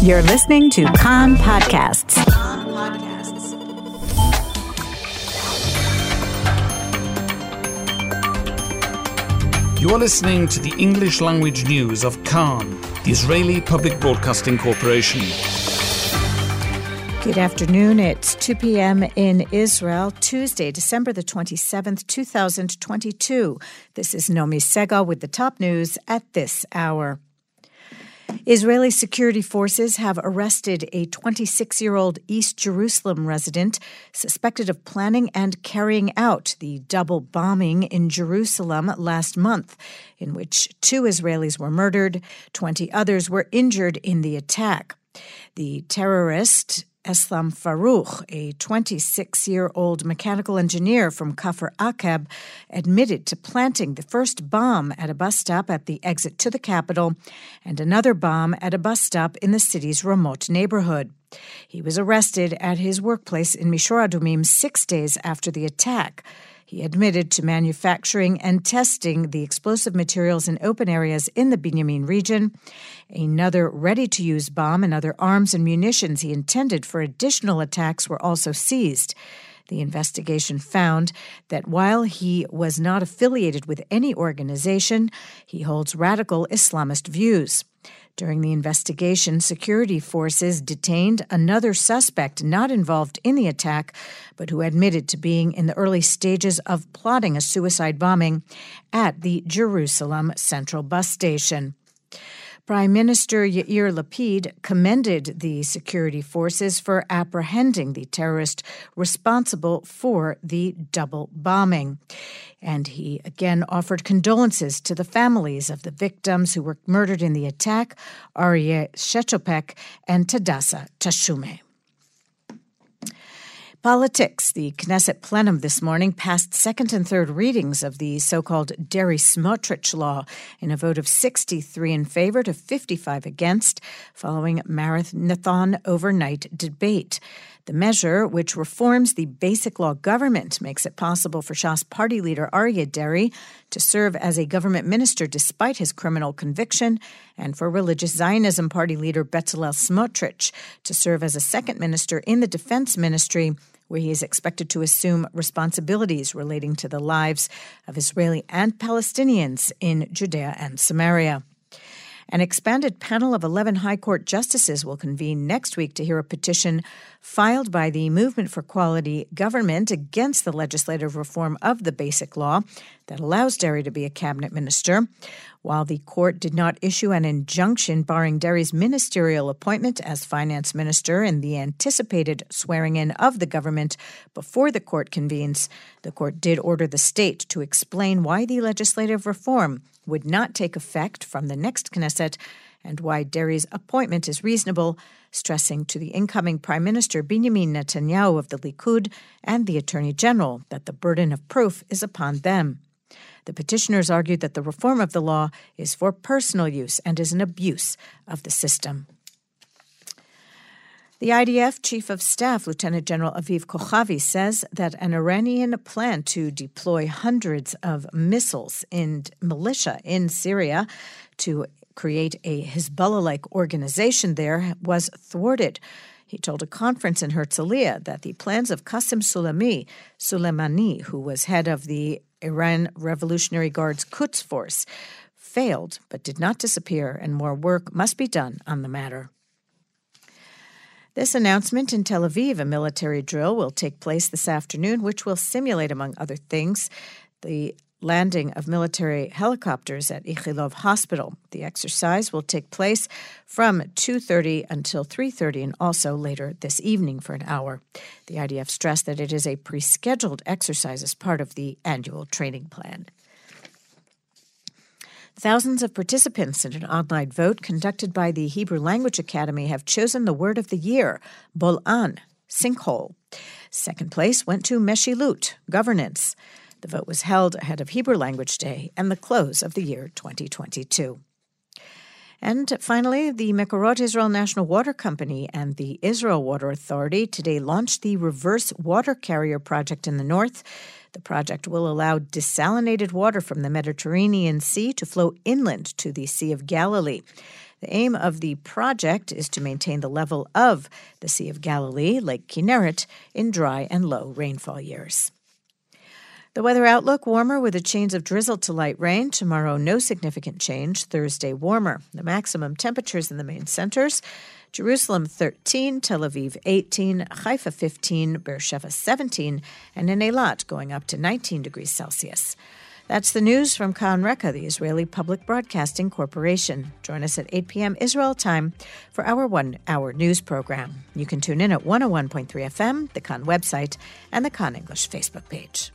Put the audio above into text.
You're listening to Kan Podcasts. You are listening to the English language news of Kan, the Israeli Public Broadcasting Corporation. Good afternoon. It's 2 p.m. in Israel, Tuesday, December the 27th, 2022. This is Nomi Segal with the top news at this hour. Israeli security forces have arrested a 26 year old East Jerusalem resident suspected of planning and carrying out the double bombing in Jerusalem last month, in which two Israelis were murdered, 20 others were injured in the attack. The terrorist Eslam Farouk, a 26 year old mechanical engineer from Kafr Akab, admitted to planting the first bomb at a bus stop at the exit to the capital and another bomb at a bus stop in the city's remote neighborhood. He was arrested at his workplace in Mishor Adumim six days after the attack. He admitted to manufacturing and testing the explosive materials in open areas in the Binyamin region. Another ready to use bomb and other arms and munitions he intended for additional attacks were also seized. The investigation found that while he was not affiliated with any organization, he holds radical Islamist views. During the investigation, security forces detained another suspect not involved in the attack, but who admitted to being in the early stages of plotting a suicide bombing at the Jerusalem Central Bus Station. Prime Minister Yair Lapid commended the security forces for apprehending the terrorist responsible for the double bombing. And he again offered condolences to the families of the victims who were murdered in the attack, Aryeh Shechopek and Tadassa Tashume. Politics. The Knesset plenum this morning passed second and third readings of the so called Deri Smotrich law in a vote of 63 in favor to 55 against, following marathon overnight debate. The measure, which reforms the basic law government, makes it possible for Shas party leader Aryeh Deri to serve as a government minister despite his criminal conviction, and for religious Zionism party leader Bezalel Smotrich to serve as a second minister in the defense ministry where he is expected to assume responsibilities relating to the lives of Israeli and Palestinians in Judea and Samaria. An expanded panel of 11 High Court justices will convene next week to hear a petition filed by the Movement for Quality Government against the legislative reform of the Basic Law that allows Deri to be a cabinet minister. While the court did not issue an injunction barring Deri's ministerial appointment as finance minister and the anticipated swearing in of the government before the court convenes, the court did order the state to explain why the legislative reform would not take effect from the next Knesset and why Deri's appointment is reasonable, stressing to the incoming Prime Minister Benjamin Netanyahu of the Likud and the Attorney General that the burden of proof is upon them. The petitioners argued that the reform of the law is for personal use and is an abuse of the system. The IDF Chief of Staff, Lieutenant General Aviv Kochavi, says that an Iranian plan to deploy hundreds of missiles and militia in Syria to create a Hezbollah like organization there was thwarted. He told a conference in Herzliya that the plans of Qasem Soleimani, Soleimani, who was head of the Iran Revolutionary Guard's Quds Force, failed but did not disappear, and more work must be done on the matter. This announcement in Tel Aviv, a military drill, will take place this afternoon, which will simulate, among other things, the landing of military helicopters at Ichilov Hospital. The exercise will take place from 2:30 until 3:30 and also later this evening for an hour. The IDF stressed that it is a pre-scheduled exercise as part of the annual training plan. Thousands of participants in an online vote conducted by the Hebrew Language Academy have chosen the word of the year, bol'an, sinkhole. Second place went to meshilut, governance. The vote was held ahead of Hebrew Language Day and the close of the year 2022. And finally, the Mekorot Israel National Water Company and the Israel Water Authority today launched the Reverse Water Carrier Project in the north. The project will allow desalinated water from the Mediterranean Sea to flow inland to the Sea of Galilee. The aim of the project is to maintain the level of the Sea of Galilee, Lake Kinneret, in dry and low rainfall years. The weather outlook warmer with a change of drizzle to light rain. Tomorrow, no significant change. Thursday, warmer. The maximum temperatures in the main centers Jerusalem 13, Tel Aviv 18, Haifa 15, Beersheba 17, and in Eilat going up to 19 degrees Celsius. That's the news from Kan Reka, the Israeli Public Broadcasting Corporation. Join us at 8 p.m. Israel time for our one hour news program. You can tune in at 101.3 FM, the Kan website, and the Kan English Facebook page.